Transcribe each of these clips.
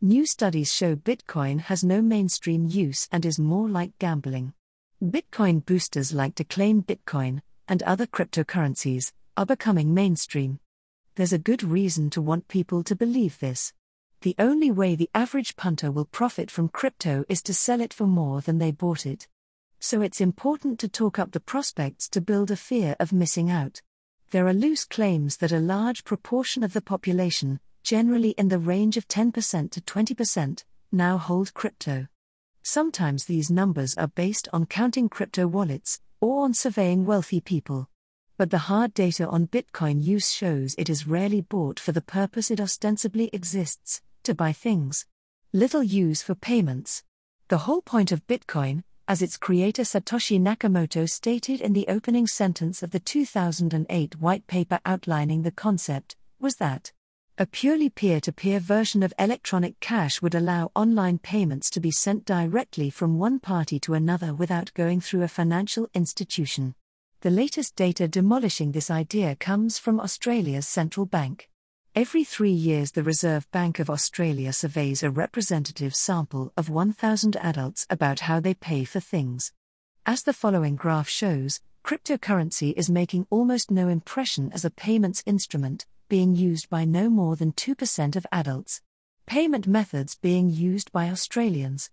New studies show Bitcoin has no mainstream use and is more like gambling. Bitcoin boosters like to claim Bitcoin, and other cryptocurrencies, are becoming mainstream. There's a good reason to want people to believe this. The only way the average punter will profit from crypto is to sell it for more than they bought it. So it's important to talk up the prospects to build a fear of missing out. There are loose claims that a large proportion of the population, generally in the range of 10% to 20%, now hold crypto. Sometimes these numbers are based on counting crypto wallets, or on surveying wealthy people. But the hard data on Bitcoin use shows it is rarely bought for the purpose it ostensibly exists to buy things. Little use for payments. The whole point of Bitcoin, as its creator Satoshi Nakamoto stated in the opening sentence of the 2008 white paper outlining the concept, was that a purely peer to peer version of electronic cash would allow online payments to be sent directly from one party to another without going through a financial institution. The latest data demolishing this idea comes from Australia's central bank. Every three years, the Reserve Bank of Australia surveys a representative sample of 1,000 adults about how they pay for things. As the following graph shows, cryptocurrency is making almost no impression as a payments instrument, being used by no more than 2% of adults. Payment methods being used by Australians.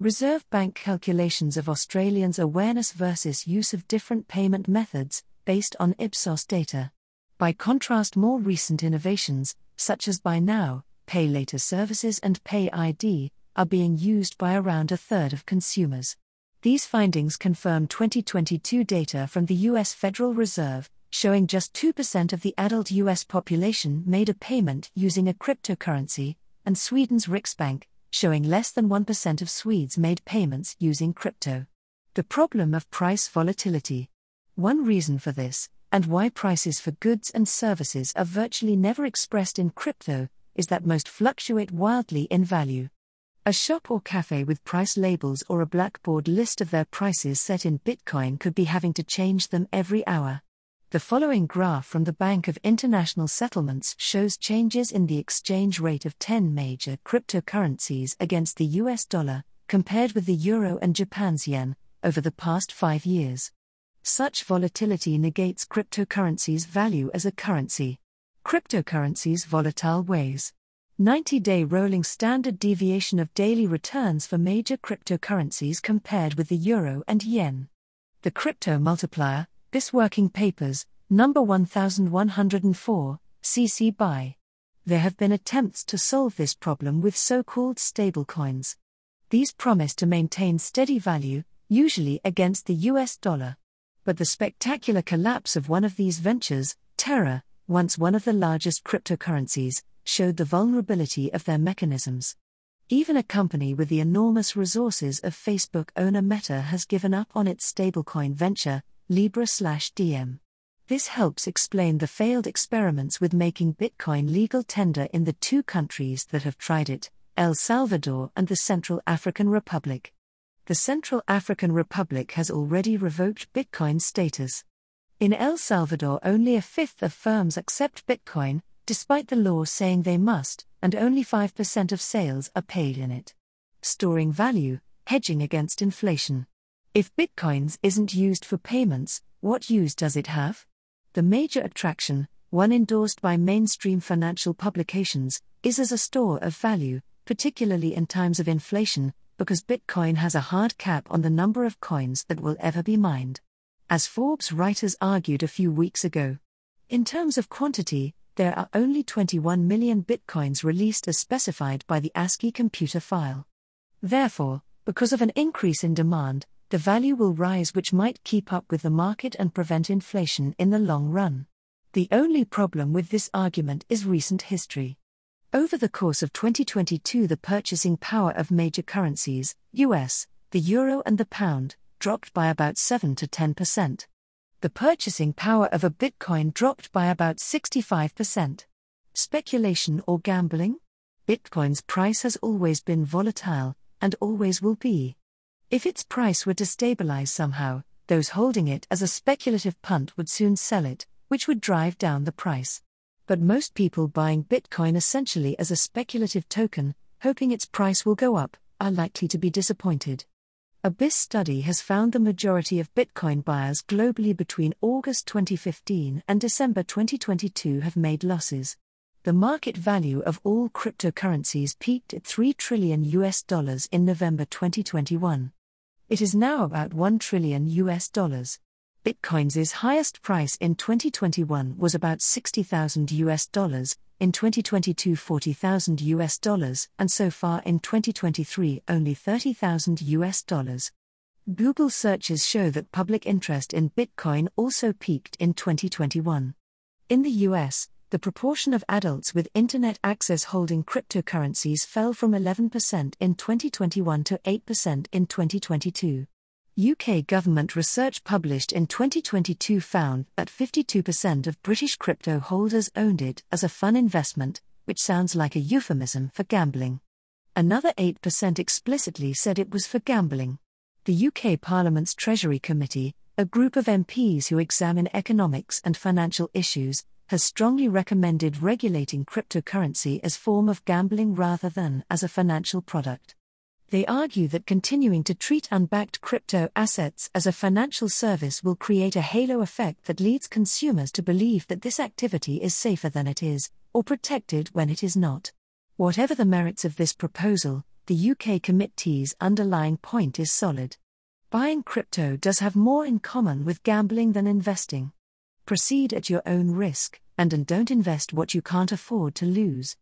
Reserve Bank calculations of Australians' awareness versus use of different payment methods, based on Ipsos data. By contrast, more recent innovations, such as Buy Now, Pay Later services, and Pay ID, are being used by around a third of consumers. These findings confirm 2022 data from the U.S. Federal Reserve, showing just 2% of the adult US population made a payment using a cryptocurrency, and Sweden's Riksbank, showing less than 1% of Swedes made payments using crypto. The problem of price volatility. One reason for this, and why prices for goods and services are virtually never expressed in crypto, is that most fluctuate wildly in value. A shop or cafe with price labels or a blackboard list of their prices set in Bitcoin could be having to change them every hour. The following graph from the Bank of International Settlements shows changes in the exchange rate of 10 major cryptocurrencies against the US dollar, compared with the euro and Japan's yen, over the past five years. Such volatility negates cryptocurrencies' value as a currency. Cryptocurrencies' volatile ways. 90 day rolling standard deviation of daily returns for major cryptocurrencies compared with the euro and yen. The crypto multiplier, BIS Working Papers, number 1104, CC BY. There have been attempts to solve this problem with so called stablecoins. These promise to maintain steady value, usually against the US dollar. But the spectacular collapse of one of these ventures, Terra, once one of the largest cryptocurrencies, showed the vulnerability of their mechanisms. Even a company with the enormous resources of Facebook owner Meta has given up on its stablecoin venture, Libra slash Diem. This helps explain the failed experiments with making Bitcoin legal tender in the two countries that have tried it, El Salvador and the Central African Republic. The Central African Republic has already revoked Bitcoin status. In El Salvador, only a fifth of firms accept Bitcoin, despite the law saying they must, and only 5% of sales are paid in it. Storing value, hedging against inflation. If Bitcoins isn't used for payments, what use does it have? The major attraction, one endorsed by mainstream financial publications, is as a store of value, particularly in times of inflation, because Bitcoin has a hard cap on the number of coins that will ever be mined. As Forbes writers argued a few weeks ago. In terms of quantity, there are only 21 million Bitcoins released as specified by the ASCII computer file. Therefore, because of an increase in demand, the value will rise, which might keep up with the market and prevent inflation in the long run. The only problem with this argument is recent history. Over the course of 2022, the purchasing power of major currencies, US, the euro, and the pound, dropped by about 7 to 10%. The purchasing power of a Bitcoin dropped by about 65%. Speculation or gambling? Bitcoin's price has always been volatile, and always will be. If its price were to stabilize somehow, those holding it as a speculative punt would soon sell it, which would drive down the price. But most people buying Bitcoin essentially as a speculative token, hoping its price will go up, are likely to be disappointed. A BIS study has found the majority of Bitcoin buyers globally between August 2015 and December 2022 have made losses. The market value of all cryptocurrencies peaked at 3 trillion US dollars in November 2021. It is now about 1 trillion US dollars. Bitcoin's highest price in 2021 was about 60,000 US dollars, in 2022 40,000 US dollars, and so far in 2023 only 30,000 US dollars. Google searches show that public interest in Bitcoin also peaked in 2021. In the US, the proportion of adults with internet access holding cryptocurrencies fell from 11% in 2021 to 8% in 2022. UK government research published in 2022 found that 52% of British crypto holders owned it as a fun investment, which sounds like a euphemism for gambling. Another 8% explicitly said it was for gambling. The UK Parliament's Treasury Committee, a group of MPs who examine economics and financial issues, has strongly recommended regulating cryptocurrency as form of gambling rather than as a financial product. They argue that continuing to treat unbacked crypto assets as a financial service will create a halo effect that leads consumers to believe that this activity is safer than it is, or protected when it is not. Whatever the merits of this proposal, the UK committee's underlying point is solid. Buying crypto does have more in common with gambling than investing. Proceed at your own risk, and, and don't invest what you can't afford to lose.